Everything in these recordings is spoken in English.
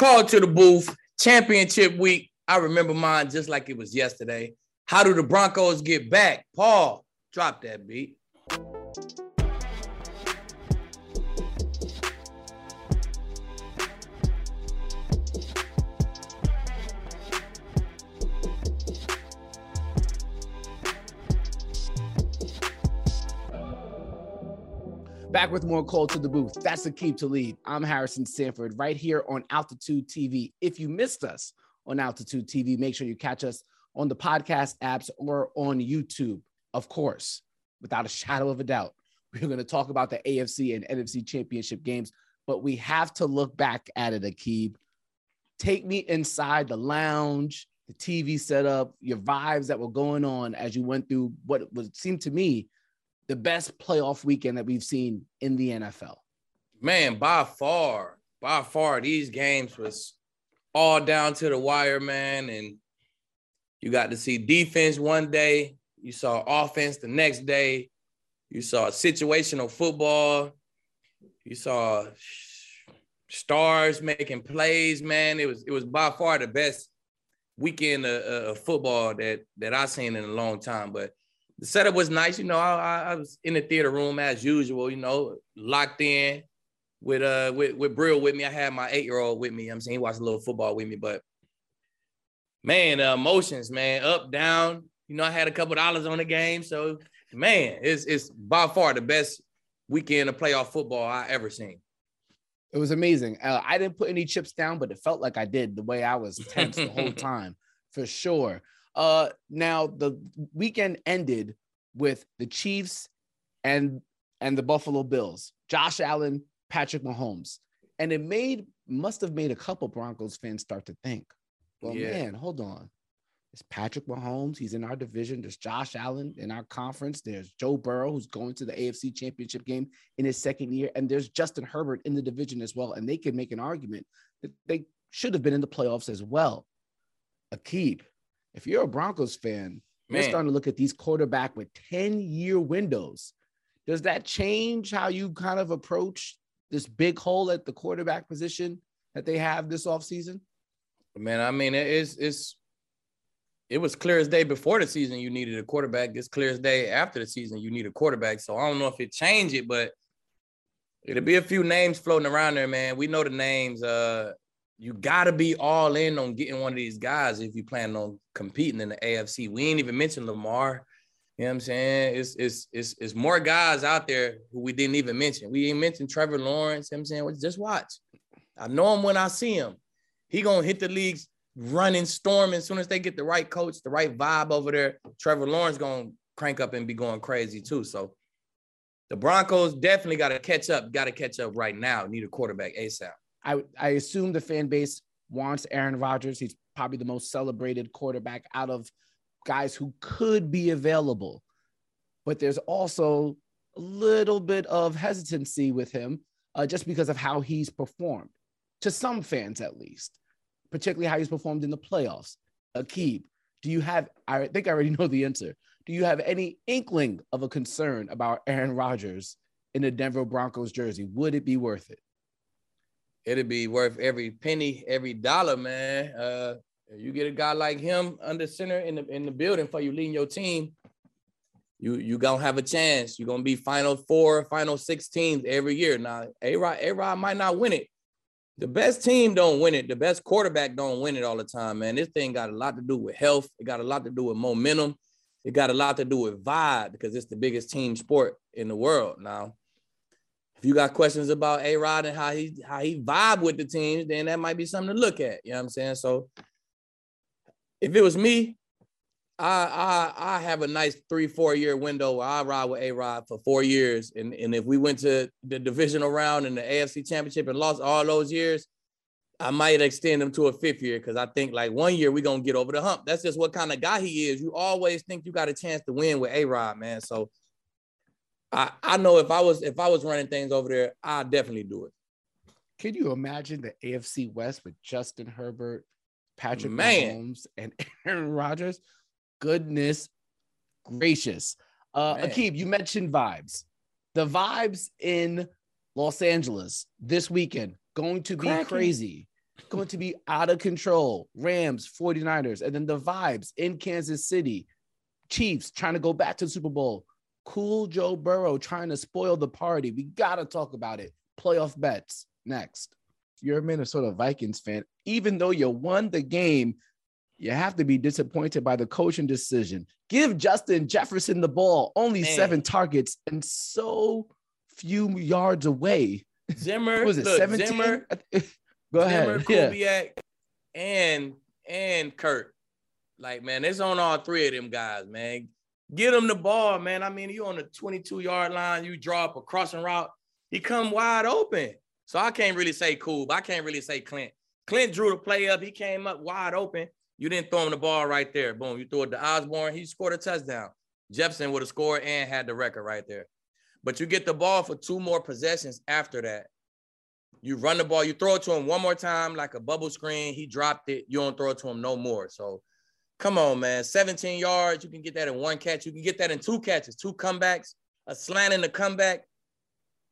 Call to the booth, championship week. I remember mine just like it was yesterday. How do the Broncos get back? Paul, drop that beat. Back with more call to the booth. That's the keep to lead. I'm Harrison Sanford right here on Altitude TV. If you missed us on Altitude TV, make sure you catch us on the podcast apps or on YouTube. Of course, without a shadow of a doubt, we're going to talk about the AFC and NFC championship games, but we have to look back at it, Aqib. Take me inside the lounge, the TV setup, your vibes that were going on as you went through what would seem to me the best playoff weekend that we've seen in the NFL? Man, by far, by far, these games was all down to the wire, man. And you got to see defense one day, you saw offense the next day, you saw situational football, you saw stars making plays, man. It was it was by far the best weekend of, of football that that I've seen in a long time. But the setup was nice. You know, I, I was in the theater room as usual. You know, locked in with uh with with Brill with me. I had my eight year old with me. I'm saying he watched a little football with me, but man, uh, emotions, man, up down. You know, I had a couple dollars on the game, so man, it's it's by far the best weekend of playoff football I ever seen. It was amazing. Uh, I didn't put any chips down, but it felt like I did the way I was tense the whole time, for sure. Uh, now the weekend ended with the Chiefs and and the Buffalo Bills, Josh Allen, Patrick Mahomes, and it made must have made a couple Broncos fans start to think, well, yeah. man, hold on. It's Patrick Mahomes. He's in our division. There's Josh Allen in our conference. There's Joe Burrow, who's going to the AFC Championship game in his second year. And there's Justin Herbert in the division as well. And they can make an argument that they should have been in the playoffs as well. Aqib, if you're a Broncos fan, Man. you're starting to look at these quarterback with 10 year windows. Does that change how you kind of approach this big hole at the quarterback position that they have this offseason? Man, I mean, it's it's it was clear as day before the season you needed a quarterback. It's clear as day after the season you need a quarterback. So I don't know if it changed it, but it'll be a few names floating around there, man. We know the names. Uh, you gotta be all in on getting one of these guys if you plan on competing in the AFC. We ain't even mentioned Lamar. You know what I'm saying? It's it's it's it's more guys out there who we didn't even mention. We ain't mentioned Trevor Lawrence. You know what I'm saying, well, just watch. I know him when I see him. He gonna hit the leagues running, storming. As soon as they get the right coach, the right vibe over there, Trevor Lawrence gonna crank up and be going crazy too. So the Broncos definitely got to catch up. Got to catch up right now. Need a quarterback ASAP. I, I assume the fan base wants Aaron Rodgers. He's probably the most celebrated quarterback out of guys who could be available. But there's also a little bit of hesitancy with him uh, just because of how he's performed, to some fans at least, particularly how he's performed in the playoffs. Aqib, do you have, I think I already know the answer. Do you have any inkling of a concern about Aaron Rodgers in the Denver Broncos jersey? Would it be worth it? It'd be worth every penny, every dollar, man. Uh, you get a guy like him under center in the in the building for you leading your team, you you gonna have a chance. You're gonna be final four, final six teams every year. Now, A Rod, A Rod might not win it. The best team don't win it. The best quarterback don't win it all the time, man. This thing got a lot to do with health. It got a lot to do with momentum. It got a lot to do with vibe because it's the biggest team sport in the world now if you got questions about A Rod and how he how he vibe with the teams, then that might be something to look at. You know what I'm saying? So if it was me, I I I have a nice three, four year window where I ride with A Rod for four years. And, and if we went to the divisional round and the AFC championship and lost all those years, I might extend him to a fifth year because I think like one year we're gonna get over the hump. That's just what kind of guy he is. You always think you got a chance to win with A Rod, man. So I, I know if I was if I was running things over there, I'd definitely do it. Can you imagine the AFC West with Justin Herbert, Patrick Man. Mahomes, and Aaron Rodgers? Goodness gracious. Uh Aqib, you mentioned vibes. The vibes in Los Angeles this weekend going to be Cracking. crazy. going to be out of control. Rams, 49ers, and then the vibes in Kansas City. Chiefs trying to go back to the Super Bowl. Cool Joe Burrow trying to spoil the party. We got to talk about it. Playoff bets next. If you're a Minnesota Vikings fan, even though you won the game, you have to be disappointed by the coaching decision. Give Justin Jefferson the ball, only Man. seven targets and so few yards away. Zimmer, was it look, 17? Zimmer, Go ahead. Zimmer, Kubiak, yeah. and and Kurt. Like, man, it's on all three of them guys, man. Get him the ball, man. I mean, you on the 22 yard line, you draw up a crossing route, he come wide open. So I can't really say cool, but I can't really say Klint. Klint drew the play up. He came up wide open. You didn't throw him the ball right there. Boom. You threw it to Osborn, He scored a touchdown. Jefferson would have scored and had the record right there. But you get the ball for two more possessions after that. You run the ball, you throw it to him one more time like a bubble screen. He dropped it. You don't throw it to him no more. So come on, man. 17 yards. You can get that in one catch. You can get that in two catches, two comebacks, a slant in the comeback.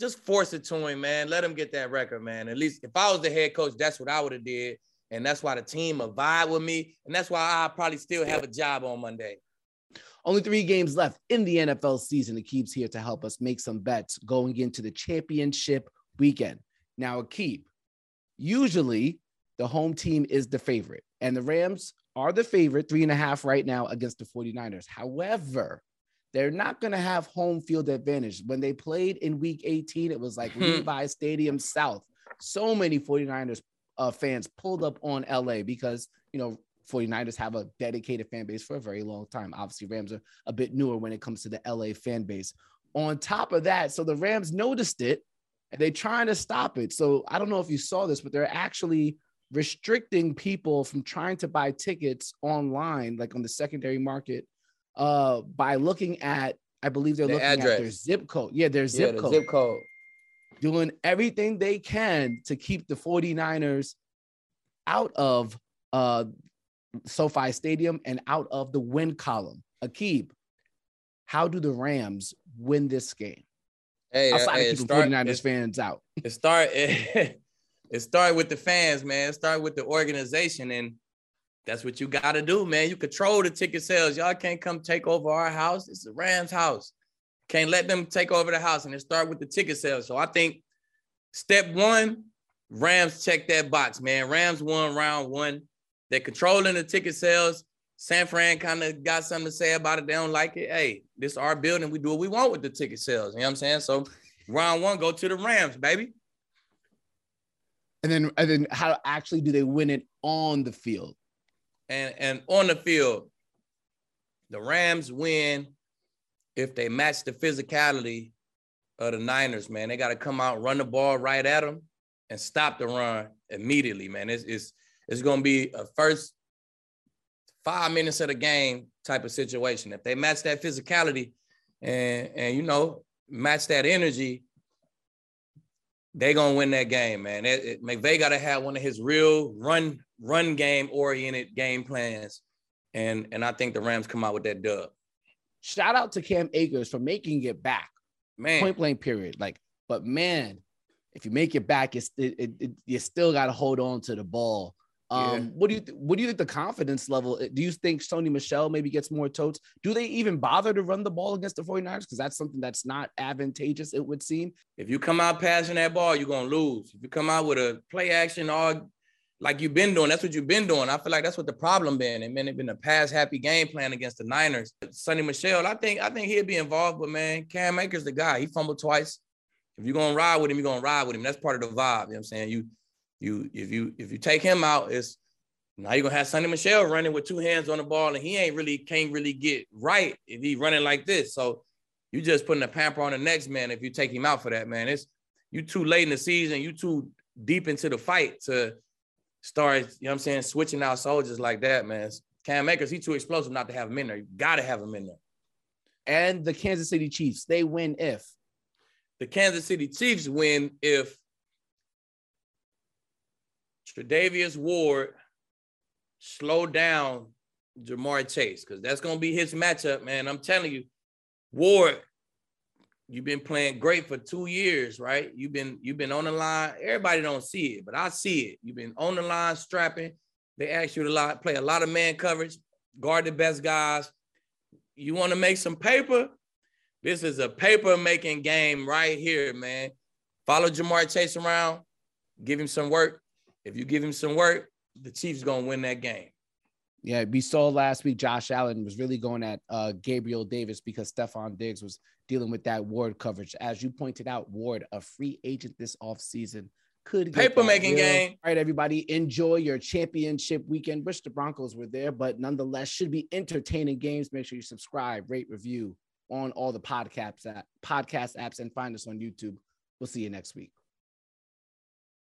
Just force it to him, man. Let him get that record, man. At least if I was the head coach, that's what I would have did. And that's why the team will vibe with me. And that's why I probably still have a job on Monday. Only three games left in the NFL season. Aqib's here to help us make some bets going into the championship weekend. Now, Aqib, usually the home team is the favorite, and the Rams are the favorite, three and a half right now against the 49ers. However, they're not going to have home field advantage. When they played in week 18, it was like. Levi Stadium South. So many 49ers uh, fans pulled up on LA because, you know, 49ers have a dedicated fan base for a very long time. Obviously, Rams are a bit newer when it comes to the LA fan base. On top of that, so the Rams noticed it and they're trying to stop it. So I don't know if you saw this, but they're actually restricting people from trying to buy tickets online, like on the secondary market, uh, by looking at, I believe they're the looking address. at their zip code. Yeah, their zip yeah, code. Zip code. Doing everything they can to keep the 49ers out of uh, SoFi Stadium and out of the win column. Aqib, how do the Rams win this game? Hey, outside hey, of keeping start, 49ers fans out. It start it, it started with the fans, man. It started with the organization, and that's what you got to do, man. You control the ticket sales. Y'all can't come take over our house. It's the Rams' house. Can't let them take over the house, and it start with the ticket sales. So I think step one, Rams check that box, man. Rams won round one. They're controlling the ticket sales. San Fran kind of got something to say about it. They don't like it. Hey, this is our building. We do what we want with the ticket sales. You know what I'm saying? So round one, go to the Rams, baby. And then, and then how actually do they win it on the field? And and on the field, the Rams win if they match the physicality of the Niners, man. They got to come out, run the ball right at them, and stop the run immediately, man. It's it's it's gonna be a first five minutes of the game type of situation. If they match that physicality and and you know match that energy, they gonna win that game, man. It, it, McVay gotta have one of his real run run game oriented game plans, and and I think the Rams come out with that dub. Shout out to Cam Akers for making it back, man. Point blank period. Like, but man, if you make it back, it's it, it, you still got to hold on to the ball um, yeah. what do you th- what do you think the confidence level? Do you think Sony Michel maybe gets more totes? Do they even bother to run the ball against the 49ers? Because that's something that's not advantageous, it would seem. If you come out passing that ball, you're gonna lose. If you come out with a play action all like you've been doing, that's what you've been doing. I feel like that's what the problem been. And man, it's been a pass happy game plan against the Niners. Sony Michel, I think I think he'd be involved, but man, Cam Akers the guy. He fumbled twice. If you're gonna ride with him, you're gonna ride with him. That's part of the vibe. You know what I'm saying? You you if you if you take him out, it's now you're gonna have Sony Michel running with two hands on the ball, and he ain't really can't really get right if he running like this. So you just putting a pamper on the next man if you take him out for that, man. It's you too late in the season, you too deep into the fight to start, you know what I'm saying, switching out soldiers like that, man. Cam Akers, he too explosive not to have him in there. You gotta have him in there. And the Kansas City Chiefs, they win if the Kansas City Chiefs win if Tre'Davious Ward slow down Ja'Marr Chase because that's gonna be his matchup, man. I'm telling you, Ward You've been playing great for two years, right? You've been you've been on the line. Everybody don't see it, but I see it. You've been on the line strapping. They ask you to lot, play a lot of man coverage, guard the best guys. You want to make some paper? This is a paper making game right here, man. Follow Ja'Marr Chase around, give him some work. If you give him some work, the Chiefs gonna win that game. Yeah, we saw last week Josh Allen was really going at uh, Gabriel Davis because Stefon Diggs was dealing with that Ward coverage. As you pointed out, Ward, a free agent this offseason, could paper making game. All right, everybody, enjoy your championship weekend. Wish the Broncos were there, but nonetheless, should be entertaining games. Make sure you subscribe, rate, review on all the podcasts, podcast apps, and find us on YouTube. We'll see you next week.